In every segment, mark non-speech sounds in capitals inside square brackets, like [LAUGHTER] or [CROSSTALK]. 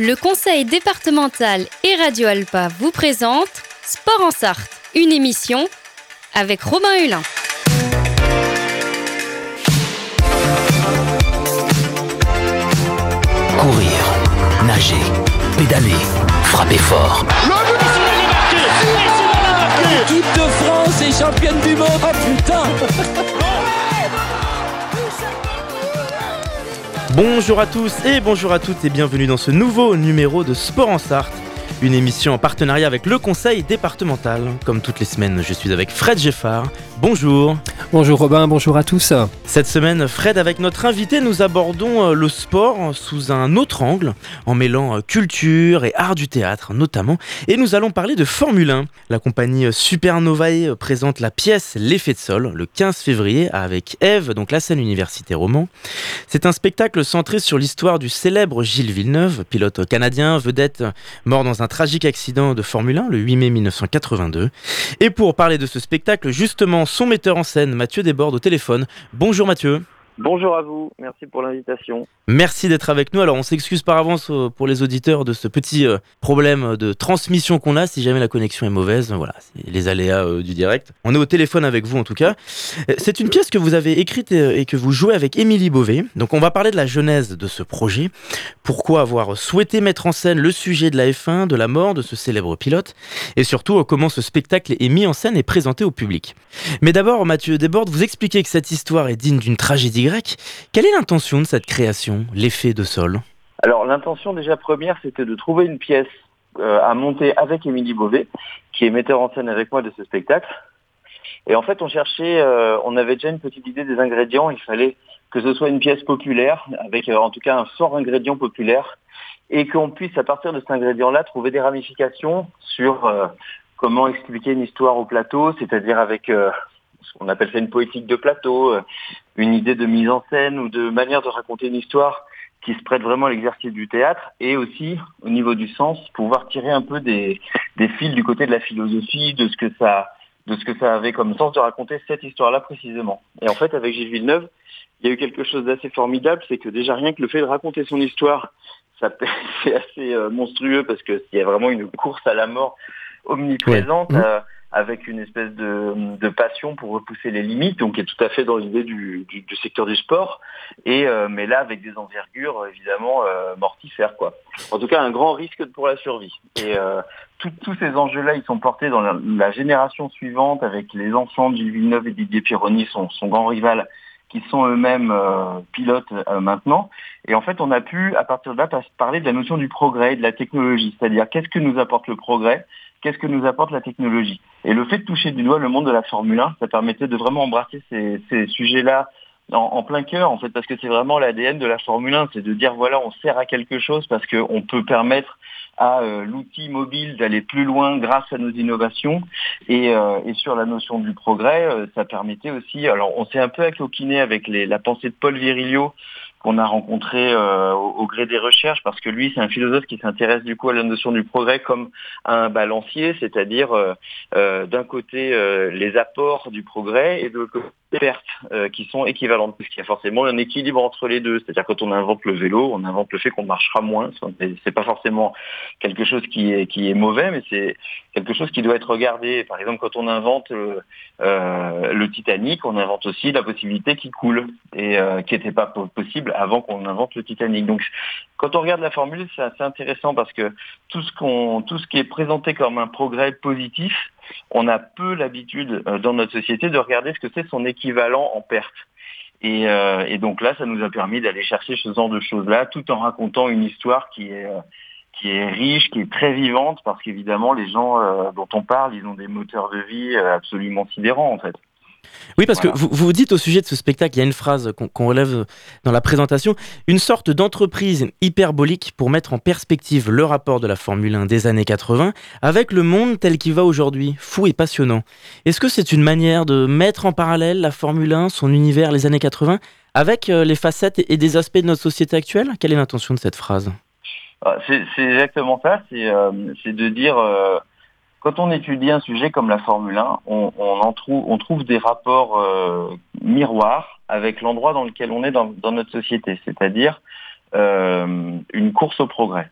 Le conseil départemental et Radio Alpa vous présente Sport en Sarthe, une émission avec Robin Hulin. Courir, nager, pédaler, frapper fort. L'équipe de France est championne du monde. Oh putain Bonjour à tous et bonjour à toutes et bienvenue dans ce nouveau numéro de Sport en Sarthe, une émission en partenariat avec le conseil départemental. Comme toutes les semaines, je suis avec Fred Geffard. Bonjour. Bonjour Robin, bonjour à tous. Cette semaine, Fred, avec notre invité, nous abordons euh, le sport sous un autre angle, en mêlant euh, culture et art du théâtre notamment. Et nous allons parler de Formule 1. La compagnie Supernovae présente la pièce L'effet de sol le 15 février avec Eve, donc la scène université roman. C'est un spectacle centré sur l'histoire du célèbre Gilles Villeneuve, pilote canadien, vedette, mort dans un tragique accident de Formule 1 le 8 mai 1982. Et pour parler de ce spectacle, justement, son metteur en scène, Mathieu Desbordes, au téléphone. Bonjour Mathieu. Bonjour à vous, merci pour l'invitation. Merci d'être avec nous. Alors on s'excuse par avance euh, pour les auditeurs de ce petit euh, problème de transmission qu'on a si jamais la connexion est mauvaise. Voilà, c'est les aléas euh, du direct. On est au téléphone avec vous en tout cas. C'est une pièce que vous avez écrite et que vous jouez avec Émilie Beauvais. Donc on va parler de la genèse de ce projet. Pourquoi avoir souhaité mettre en scène le sujet de la F1, de la mort de ce célèbre pilote et surtout comment ce spectacle est mis en scène et présenté au public. Mais d'abord Mathieu Desbordes, vous expliquez que cette histoire est digne d'une tragédie grecque. Quelle est l'intention de cette création, l'effet de sol Alors l'intention déjà première, c'était de trouver une pièce euh, à monter avec Émilie Beauvais, qui est metteur en scène avec moi de ce spectacle. Et en fait, on cherchait, euh, on avait déjà une petite idée des ingrédients. Il fallait que ce soit une pièce populaire, avec euh, en tout cas un fort ingrédient populaire, et qu'on puisse, à partir de cet ingrédient-là, trouver des ramifications sur comment expliquer une histoire au plateau, c'est-à-dire avec on appelle ça une poétique de plateau, euh, une idée de mise en scène ou de manière de raconter une histoire qui se prête vraiment à l'exercice du théâtre et aussi au niveau du sens pouvoir tirer un peu des, fils du côté de la philosophie de ce que ça de ce que ça avait comme sens de raconter cette histoire-là précisément. Et en fait, avec Gilles Villeneuve, il y a eu quelque chose d'assez formidable, c'est que déjà rien que le fait de raconter son histoire, ça [LAUGHS] c'est assez euh, monstrueux parce que y a vraiment une course à la mort omniprésente. Ouais. Euh, avec une espèce de, passion pour repousser les limites, donc qui est tout à fait dans l'idée du, secteur du sport, et euh, mais là avec des envergures évidemment euh, mortifères quoi. En tout cas un grand risque pour la survie. Et euh, tous ces enjeux-là, ils sont portés dans la, génération suivante avec les enfants de Gilles Villeneuve et Didier Pironi, son, grand rival, qui sont eux-mêmes pilotes maintenant. Et en fait, on a pu, à partir de là, parler de la notion du progrès et de la technologie, c'est-à-dire qu'est-ce que nous apporte le progrès, qu'est-ce que nous apporte la technologie. Et le fait de toucher du doigt le monde de la Formule 1, ça permettait de vraiment embrasser ces, sujets-là en, plein cœur, en fait, parce que c'est vraiment l'ADN de la Formule 1, c'est de dire, voilà, on sert à quelque chose parce qu'on peut permettre à euh, l'outil mobile d'aller plus loin grâce à nos innovations et, euh, sur la notion du progrès, euh, ça permettait aussi. Alors on s'est un peu accoquiné avec la pensée de Paul Virilio qu'on a rencontré euh, au, gré des recherches parce que lui c'est un philosophe qui s'intéresse du coup à la notion du progrès comme un balancier, c'est-à-dire euh, d'un côté les apports du progrès et de l'autre côté pertes qui sont équivalentes parce qu'il y a forcément un équilibre entre les deux. C'est-à-dire quand on invente le vélo, on invente le fait qu'on marchera moins. C'est pas forcément quelque chose qui est qui est mauvais, mais c'est quelque chose qui doit être regardé. Par exemple, quand on invente euh, le Titanic, on invente aussi la possibilité qu'il coule et euh, qui n'était pas possible avant qu'on invente le Titanic. Donc, quand on regarde la formule, c'est assez intéressant parce que tout ce qu'on tout ce qui est présenté comme un progrès positif, on a peu l'habitude euh, dans notre société de regarder ce que c'est son équivalent en perte. Et, euh, et, donc là, ça nous a permis d'aller chercher ce genre de choses-là, tout en racontant une histoire qui est euh, qui est riche, qui est très vivante, parce qu'évidemment, les gens dont on parle, ils ont des moteurs de vie absolument sidérants, en fait. Oui, parce voilà. que vous, vous dites au sujet de ce spectacle, il y a une phrase qu'on qu relève dans la présentation, une sorte d'entreprise hyperbolique pour mettre en perspective le rapport de la Formule 1 des années 80 avec le monde tel qu'il va aujourd'hui, fou et passionnant. Est-ce que c'est une manière de mettre en parallèle la Formule 1, son univers, les années 80, avec euh, les facettes et des aspects de notre société actuelle? Quelle est l'intention de cette phrase? C'est exactement ça, c'est euh, de dire... Euh quand on étudie un sujet comme la Formule 1, on, trouve, des rapports euh, miroirs avec l'endroit dans lequel on est dans, notre société, c'est-à-dire euh, une course au progrès.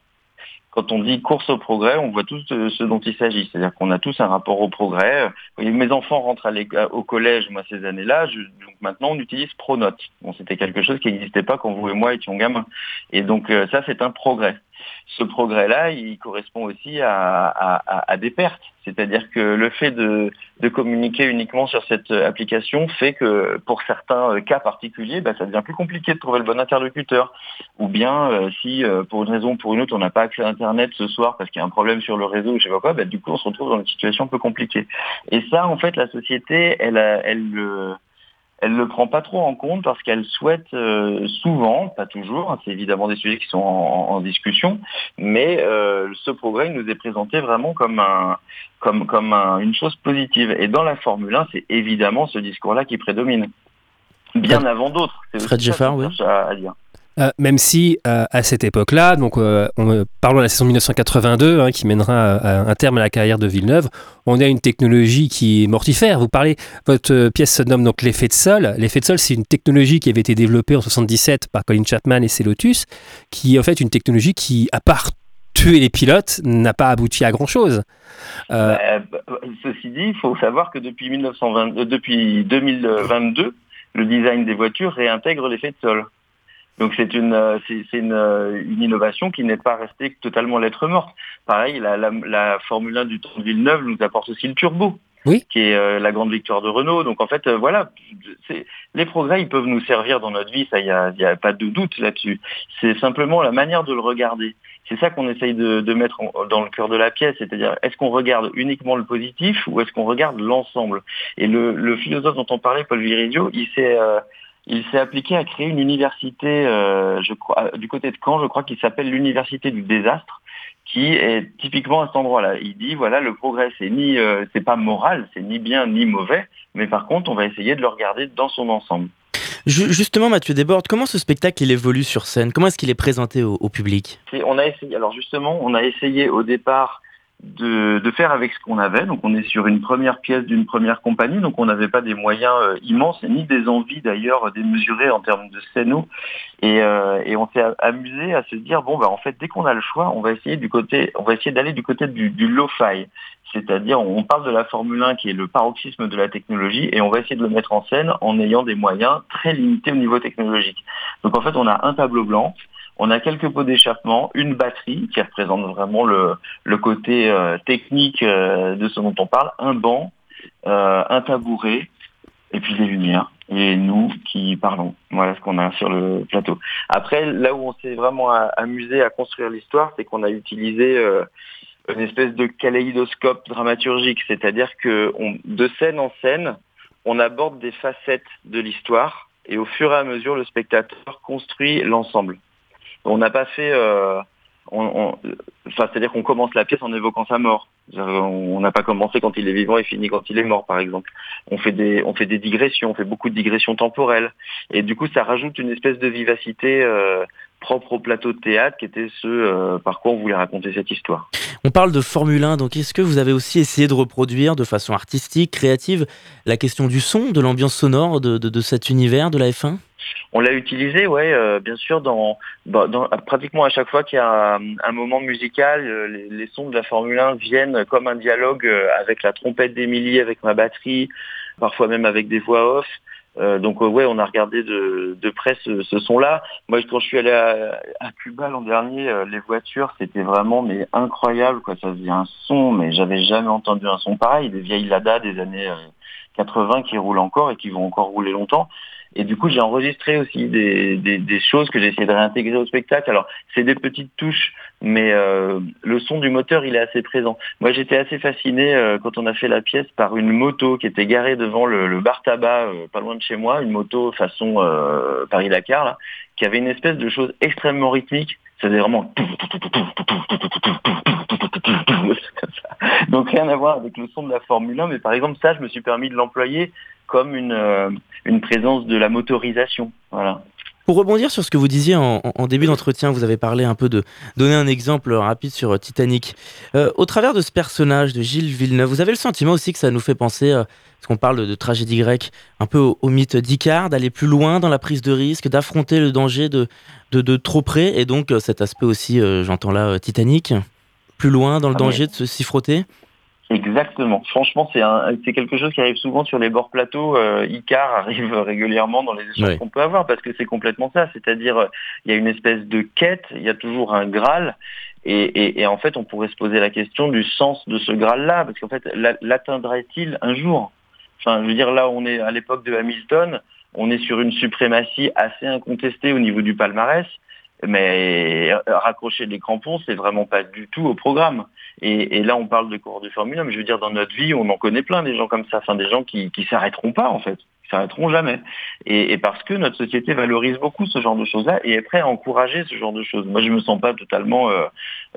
quand on dit course au progrès, on voit tous ce dont il s'agit. C'est-à-dire qu'on a tous un rapport au progrès. mes enfants rentrent au collège, moi, ces années-là. Donc maintenant, on utilise Pronote. C'était quelque chose qui n'existait pas quand vous et moi étions gamins. Et donc, euh, ça, c'est un progrès ce progrès-là, il correspond aussi à, des pertes. C'est-à-dire que le fait de, communiquer uniquement sur cette application fait que pour certains cas particuliers, bah, ça devient plus compliqué de trouver le bon interlocuteur. Ou bien euh, si euh, pour une raison ou pour une autre on n'a pas accès à Internet ce soir parce qu'il y a un problème sur le réseau ou je sais pas quoi, bah, du coup on se retrouve dans une situation un peu compliquée. Et ça, en fait, la société, elle, elle, elle elle ne le prend pas trop en compte parce qu'elle souhaite euh, souvent, pas toujours, hein, c'est évidemment des sujets qui sont en, discussion, mais euh, ce progrès nous est présenté vraiment comme, un, comme, comme une chose positive. Et dans la Formule 1, c'est évidemment ce discours-là qui prédomine, bien avant d'autres. Fred Jeffard, oui. À dire. Euh, même si euh, à cette époque-là, donc euh, on, parlons de la saison 1982 hein, qui mènera un terme à la carrière de Villeneuve, on a une technologie qui est mortifère. Vous parlez, votre pièce se nomme donc l'effet de sol. L'effet de sol, c'est une technologie qui avait été développée en 77 par Colin Chapman et Celotus, qui est en fait une technologie qui, à part tuer les pilotes, n'a pas abouti à grand chose. Bah, ceci dit, il faut savoir que depuis, 1920, depuis 2022, le design des voitures réintègre l'effet de sol. Donc c'est une, euh, c'est une, euh, une, innovation qui n'est pas restée totalement lettre morte. Pareil, la, la, la Formule 1 du temps de Villeneuve nous apporte aussi le turbo. Oui. qui est euh, la grande victoire de Renault. Donc en fait, voilà, les progrès, ils peuvent nous servir dans notre vie, ça, il n'y a, y a, pas de doute là-dessus. C'est simplement la manière de le regarder. C'est ça qu'on essaye de, de mettre dans le cœur de la pièce, c'est-à-dire est-ce qu'on regarde uniquement le positif ou est-ce qu'on regarde l'ensemble? Et le, le, philosophe dont on parlait, Paul Viridio, il s'est il s'est appliqué à créer une université, euh, je crois, du côté de Caen, je crois, qu'il s'appelle l'université du désastre, qui est typiquement à cet endroit-là. Il dit voilà, le progrès, c'est ni, euh, c'est pas moral, c'est ni bien ni mauvais, mais par contre, on va essayer de le regarder dans son ensemble. Justement, Mathieu Desbordes, comment ce spectacle il évolue sur scène? Comment est-ce qu'il est présenté au, au public? On a essayé. Alors justement, on a essayé au départ de, faire avec ce qu'on avait. Donc on est sur une première pièce d'une première compagnie, donc on n'avait pas des moyens euh, immenses, ni des envies d'ailleurs démesurées en termes de scéno. Et, euh, on s'est amusé à se dire bon bah en fait dès qu'on a le choix, on va essayer du côté, on va essayer d'aller du côté du, du low-fi. C'est-à-dire, on parle de la Formule 1 qui est le paroxysme de la technologie et on va essayer de le mettre en scène en ayant des moyens très limités au niveau technologique. Donc en fait, on a un tableau blanc on a quelques pots d'échappement, une batterie qui représente vraiment le, côté euh, technique euh, de ce dont on parle, un banc, euh, un tabouret, et puis des lumières. Et nous qui parlons. Voilà ce qu'on a sur le plateau. Après, là où on s'est vraiment amusé à construire l'histoire, c'est qu'on a utilisé une espèce de kaléidoscope dramaturgique, c'est-à-dire que de scène en scène, on aborde des facettes de l'histoire et au fur et à mesure, le spectateur construit l'ensemble. On n'a pas fait. Euh, on, enfin, c'est-à-dire qu'on commence la pièce en évoquant sa mort. On n'a pas commencé quand il est vivant et fini quand il est mort, par exemple. On fait des, on fait des digressions, on fait beaucoup de digressions temporelles, et du coup, ça rajoute une espèce de vivacité euh, propre au plateau de théâtre, qui était ce euh, par quoi on voulait raconter cette histoire. On parle de Formule 1, donc est-ce que vous avez aussi essayé de reproduire de façon artistique, créative, la question du son, de l'ambiance sonore de, de cet univers de la F1 on l'a utilisé, ouais, euh, bien sûr, dans, dans, pratiquement à chaque fois qu'il y a un, moment musical, euh, les, sons de la Formule 1 viennent comme un dialogue euh, avec la trompette d'Emilie, avec ma batterie, parfois même avec des voix off. donc ouais, on a regardé de, près ce, son-là. Moi, quand je suis allé à, Cuba l'an dernier, les voitures, c'était vraiment incroyable, quoi. Ça faisait un son, mais j'avais jamais entendu un son pareil. Des vieilles Lada des années 80 qui roulent encore et qui vont encore rouler longtemps. Et du coup, j'ai enregistré aussi des, des, choses que j'ai essayé de réintégrer au spectacle. Alors, c'est des petites touches, mais euh, le son du moteur, il est assez présent. Moi, j'étais assez fasciné euh, quand on a fait la pièce par une moto qui était garée devant le, bar tabac, euh, pas loin de chez moi, une moto façon Paris-Dakar, là, qui avait une espèce de chose extrêmement rythmique. Ça faisait vraiment [LAUGHS] donc rien à voir avec le son de la Formule 1, mais par exemple ça, je me suis permis de l'employer comme une, euh, une présence de la motorisation. Voilà. Pour rebondir sur ce que vous disiez en, début d'entretien, vous avez parlé un peu de donner un exemple rapide sur Titanic. au travers de ce personnage de Gilles Villeneuve, vous avez le sentiment aussi que ça nous fait penser, parce qu'on parle de, tragédie grecque, un peu au, mythe d'Icare, d'aller plus loin dans la prise de risque, d'affronter le danger de, trop près, et donc cet aspect aussi, j'entends là, Titanic, plus loin dans le ah, danger de s'y frotter Exactement. Franchement, c'est quelque chose qui arrive souvent sur les bords plateaux. Euh, Icar [LAUGHS] arrive régulièrement dans les échanges qu'on peut avoir parce que c'est complètement ça. C'est-à-dire, euh, il y a une espèce de quête, il y a toujours un Graal. Et, en fait, on pourrait se poser la question du sens de ce Graal-là, parce qu'en fait, l'atteindrait-il un jour? Enfin, je veux dire, là, on est à l'époque de Hamilton, on est sur une suprématie assez incontestée au niveau du palmarès mais euh, raccrocher les crampons, c'est vraiment pas du tout au programme. Et, là, on parle de cours de Formule 1, mais je veux dire, dans notre vie, on en connaît plein des gens comme ça, enfin des gens qui, qui s'arrêteront pas en fait, qui s'arrêteront jamais. Et, parce que notre société valorise beaucoup ce genre de choses-là et est prêt à encourager ce genre de choses. Moi, je me sens pas totalement euh,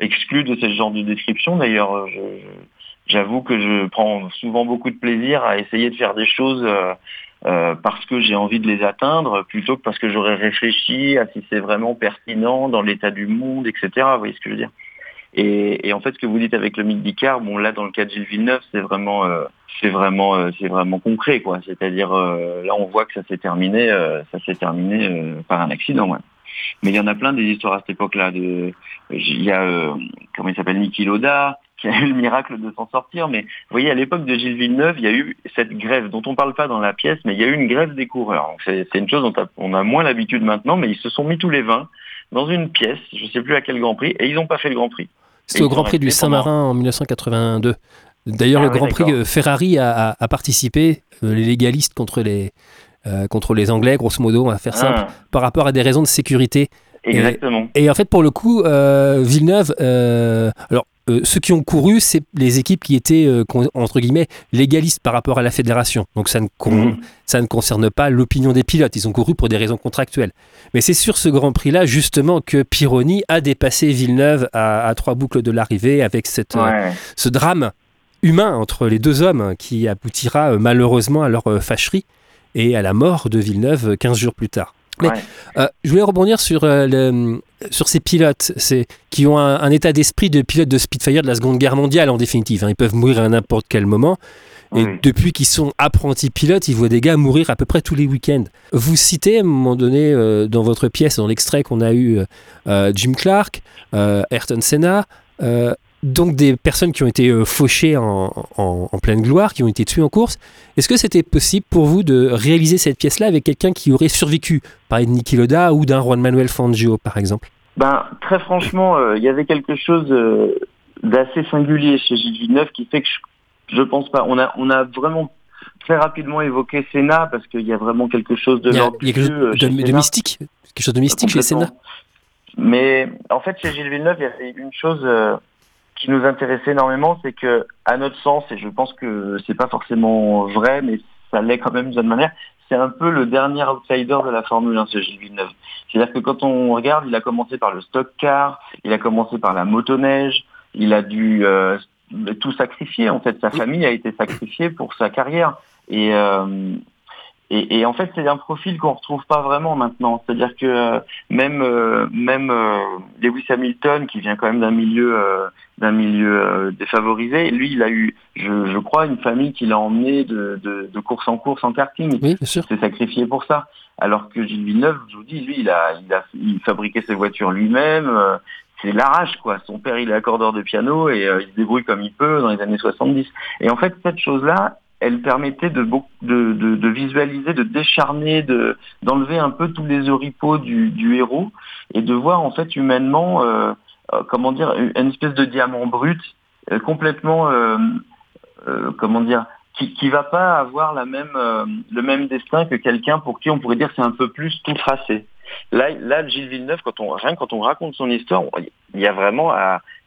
exclu de ce genre de description. D'ailleurs, euh, j'avoue que je prends souvent beaucoup de plaisir à essayer de faire des choses. Euh, parce que j'ai envie de les atteindre, plutôt que parce que j'aurais réfléchi à si c'est vraiment pertinent dans l'état du monde, etc. Vous voyez ce que je veux dire? Et, en fait, ce que vous dites avec le mythe d'Icare, bon là dans le cas de Gilles Villeneuve, c'est vraiment, euh, c'est vraiment, euh, c'est vraiment concret, quoi. C'est-à-dire là, on voit que ça s'est terminé, ça s'est terminé par un accident, ouais. Mais il y en a plein des histoires à cette époque-là. Il y a comment il s'appelle Niki Loda, qui a eu le miracle de s'en sortir. Mais vous voyez, à l'époque de Gilles Villeneuve, il y a eu cette grève dont on ne parle pas dans la pièce, mais il y a eu une grève des coureurs. C'est une chose dont on a moins l'habitude maintenant, mais ils se sont mis tous les 20 dans une pièce, je ne sais plus à quel Grand Prix, et ils n'ont pas fait le Grand Prix. C'est au Grand Prix du Saint-Marin en 1982. D'ailleurs, le ah Grand Prix, euh, Ferrari a, participé, euh, les légalistes contre les, euh, contre les Anglais, grosso modo, on va faire simple, ah. par rapport à des raisons de sécurité. Exactement. Et, en fait, pour le coup, Villeneuve, alors euh, ceux qui ont couru, c'est les équipes qui étaient, euh, entre guillemets, légalistes par rapport à la fédération. Donc ça ne, mhm. ça ne concerne pas l'opinion des pilotes. Ils ont couru pour des raisons contractuelles. Mais c'est sur ce Grand Prix-là, justement, que Pironi a dépassé Villeneuve à, trois boucles de l'arrivée avec cette, euh, ce drame humain entre les deux hommes qui aboutira malheureusement à leur fâcherie et à la mort de Villeneuve 15 jours plus tard. Mais euh, je voulais rebondir sur, euh, le, sur ces pilotes qui ont un, état d'esprit de pilote de Spitfire de la Seconde Guerre mondiale en définitive. Hein. Ils peuvent mourir à n'importe quel moment. Et depuis qu'ils sont apprentis pilotes, ils voient des gars mourir à peu près tous les week-ends. Vous citez à un moment donné euh, dans votre pièce, dans l'extrait qu'on a eu, Jim Clark, Ayrton Senna, donc des personnes qui ont été euh, fauchées en, pleine gloire, qui ont été tuées en course. Est-ce que c'était possible pour vous de réaliser cette pièce-là avec quelqu'un qui aurait survécu, par de Niki Loda ou d'un Juan Manuel Fangio, par exemple? Ben, Très franchement, euh, il y avait quelque chose euh, d'assez singulier chez Gilles Villeneuve qui fait que je, ne pense pas. On a, on a vraiment très rapidement évoqué Senna parce qu'il y a vraiment quelque chose de Il y a, quelque chose de, mystique, quelque chose de mystique chez Senna. Mais en fait, chez Gilles Villeneuve, il y avait une chose qui nous intéressait énormément, c'est que, à notre sens, et je pense que c'est pas forcément vrai, mais ça l'est quand même d'une manière, c'est un peu le dernier outsider de la Formule 1, ce Gilles Villeneuve. C'est-à-dire que quand on regarde, il a commencé par le stock car, il a commencé par la motoneige, il a dû euh, tout sacrifier, en fait. Sa famille a été sacrifiée pour sa carrière. Et, euh, et, en fait, c'est un profil qu'on retrouve pas vraiment maintenant. C'est-à-dire que euh, même euh, même euh, Lewis Hamilton, qui vient quand même d'un milieu d'un milieu défavorisé, lui, il a eu, je, crois, une famille qui l'a emmené de, de, course en course en karting. Oui, bien sûr. s'est sacrifié pour ça. Alors que Gilles Villeneuve, je vous dis, lui, il a il a il fabriquait ses voitures lui-même. c'est l'arrache quoi. Son père il est accordeur de piano et il se débrouille comme il peut dans les années 70. Et en fait cette chose là, elle permettait de, de, de, visualiser, de décharner, de, d'enlever un peu tous les oripeaux du, du héros et de voir en fait humainement, euh, euh, comment dire, une espèce de diamant brut euh, complètement, comment dire, qui, qui va pas avoir la même, le même destin que quelqu'un pour qui on pourrait dire c'est un peu plus tout tracé. Là, là, Gilles Villeneuve, quand on, rien quand on raconte son histoire, il y a vraiment,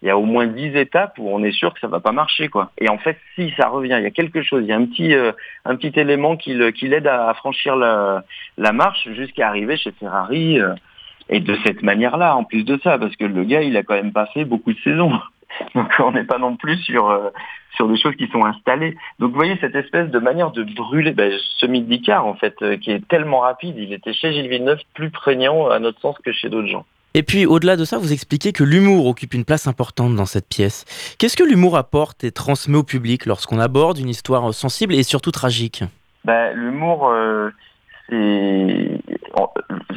il y a au moins dix étapes où on est sûr que ça va pas marcher, quoi. Et en fait, si ça revient, il y a quelque chose, il y a un petit, euh, un petit élément qui l'aide à, franchir la, marche jusqu'à arriver chez Ferrari. Euh, et de cette manière-là, en plus de ça, parce que le gars, il a quand même pas fait beaucoup de saisons. Donc on n'est pas non plus sur, euh, sur des choses qui sont installées. Donc vous voyez cette espèce de manière de brûler, ben, ce mythe d'Icare en fait, euh, qui est tellement rapide, il était chez Gilles Villeneuve plus prégnant à notre sens que chez d'autres gens. Et puis au-delà de ça, vous expliquez que l'humour occupe une place importante dans cette pièce. Qu'est-ce que l'humour apporte et transmet au public lorsqu'on aborde une histoire sensible et surtout tragique? Ben, L'humour, euh, c'est...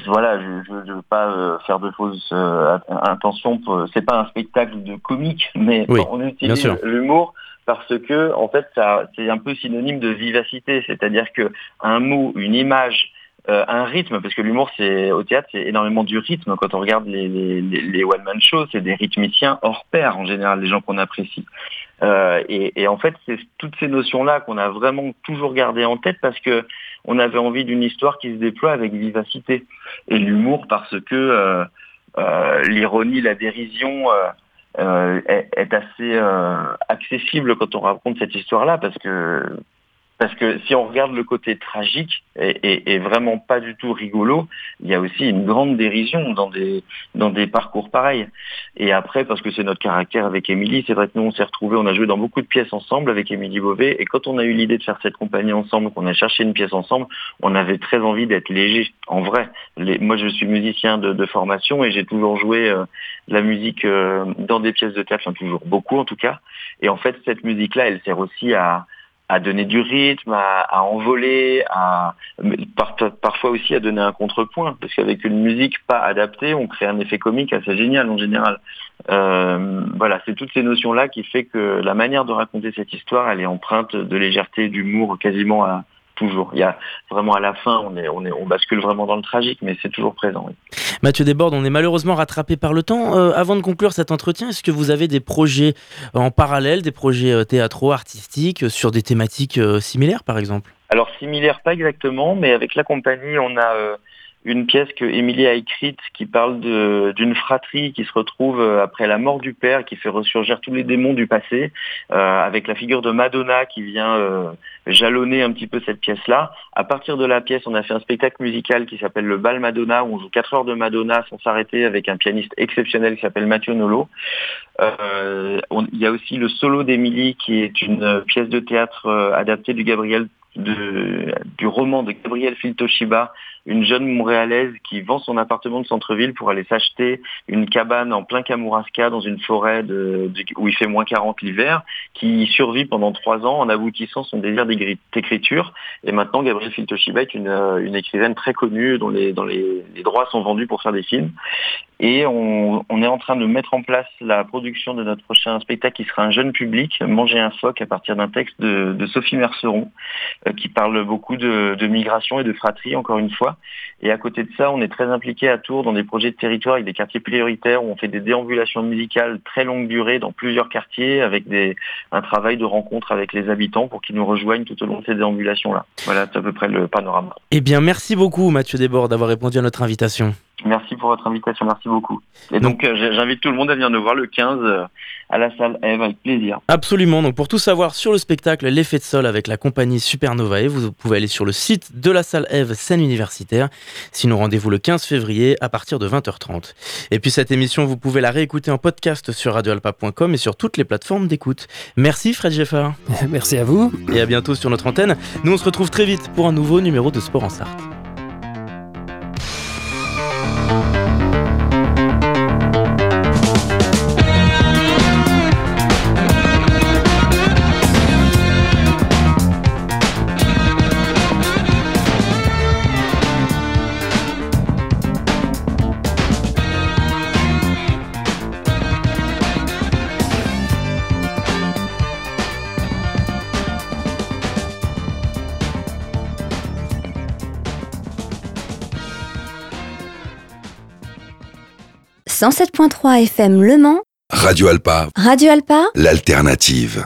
Voilà, je ne veux pas euh, faire de fausses euh, intentions. C'est pas un spectacle de comique, mais Oui, on utilise l'humour parce que en fait, c'est un peu synonyme de vivacité. C'est-à-dire que un mot, une image, euh, un rythme, parce que l'humour, c'est au théâtre, c'est énormément du rythme. Quand on regarde les, les, les- one-man shows, c'est des rythmiciens hors pair en général, les gens qu'on apprécie. Euh, et, et en fait, c'est toutes ces notions-là qu'on a vraiment toujours gardées en tête parce que on avait envie d'une histoire qui se déploie avec vivacité. Et l'humour parce que euh, euh, l'ironie, la dérision euh, euh, est, est assez accessible quand on raconte cette histoire-là parce que parce que si on regarde le côté tragique et, vraiment pas du tout rigolo, il y a aussi une grande dérision dans des dans des parcours pareils. Et après, parce que c'est notre caractère avec Émilie, c'est vrai que nous on s'est retrouvés, on a joué dans beaucoup de pièces ensemble avec Émilie Beauvais, et quand on a eu l'idée de faire cette compagnie ensemble, qu'on a cherché une pièce ensemble, on avait très envie d'être léger. En vrai, moi je suis musicien de, de formation et j'ai toujours joué euh, la musique euh, dans des pièces de théâtre, enfin toujours beaucoup en tout cas. Et en fait, cette musique-là, elle sert aussi à à donner du rythme, à, envoler, à parfois aussi à donner un contrepoint, parce qu'avec une musique pas adaptée, on crée un effet comique assez génial en général. Euh, voilà, c'est toutes ces notions-là qui fait que la manière de raconter cette histoire, elle est empreinte de légèreté, d'humour, quasiment à toujours. Il y a vraiment à la fin, on est, on est, on bascule vraiment dans le tragique, mais c'est toujours présent. oui. Mathieu Desbordes, on est malheureusement rattrapé par le temps. Euh, avant de conclure cet entretien, est-ce que vous avez des projets en parallèle, des projets euh, théâtraux, artistiques, euh, sur des thématiques euh, similaires par exemple? Alors similaire, pas exactement, mais avec la compagnie, on a euh, une pièce que Émilie a écrite qui parle d'une fratrie qui se retrouve euh, après la mort du père, qui fait ressurgir tous les démons du passé, euh, avec la figure de Madonna qui vient euh, jalonner un petit peu cette pièce-là. À partir de la pièce, on a fait un spectacle musical qui s'appelle le Bal Madonna, où on joue 4 heures de Madonna sans s'arrêter avec un pianiste exceptionnel qui s'appelle Mathieu Nolo. Euh, il y a aussi le solo d'Émilie qui est une pièce de théâtre adaptée du Gabriel du roman de Gabriel Filtoshiba, une jeune montréalaise qui vend son appartement de centre-ville pour aller s'acheter une cabane en plein Kamouraska dans une forêt où il fait moins 40 l'hiver, qui survit pendant trois ans en aboutissant son désir d'écriture. Et maintenant, Gabriel Filtoshiba est une, euh, une écrivaine très connue dont, les droits sont vendus pour faire des films. Et on, est en train de mettre en place la production de notre prochain spectacle qui sera un jeune public, Manger un phoque, à partir d'un texte de, Sophie Merceron, euh, qui parle beaucoup de, migration et de fratrie, encore une fois. Et à côté de ça, on est très impliqué à Tours dans des projets de territoire avec des quartiers prioritaires où on fait des déambulations musicales très longue durée dans plusieurs quartiers avec un travail de rencontre avec les habitants pour qu'ils nous rejoignent tout au long de ces déambulations-là. Voilà, c'est à peu près le panorama. Eh bien, merci beaucoup Mathieu Desbordes d'avoir répondu à notre invitation. Merci pour votre invitation, merci beaucoup. Et donc, euh, j'invite tout le monde à venir nous voir le 15 euh, à la salle Eve avec plaisir. Absolument, donc pour tout savoir sur le spectacle L'effet de sol avec la compagnie Supernovae, vous pouvez aller sur le site de la salle Eve scène universitaire. Sinon, rendez-vous le 15 février à partir de 20h30. Et puis cette émission, vous pouvez la réécouter en podcast sur radioalpa.com et sur toutes les plateformes d'écoute. Merci Fred Geffard [LAUGHS] Merci à vous. et à bientôt sur notre antenne. Nous, on se retrouve très vite pour un nouveau numéro de Sport en Sarthe. FM Le Mans, Radio Alpa, Radio Alpa, l'alternative.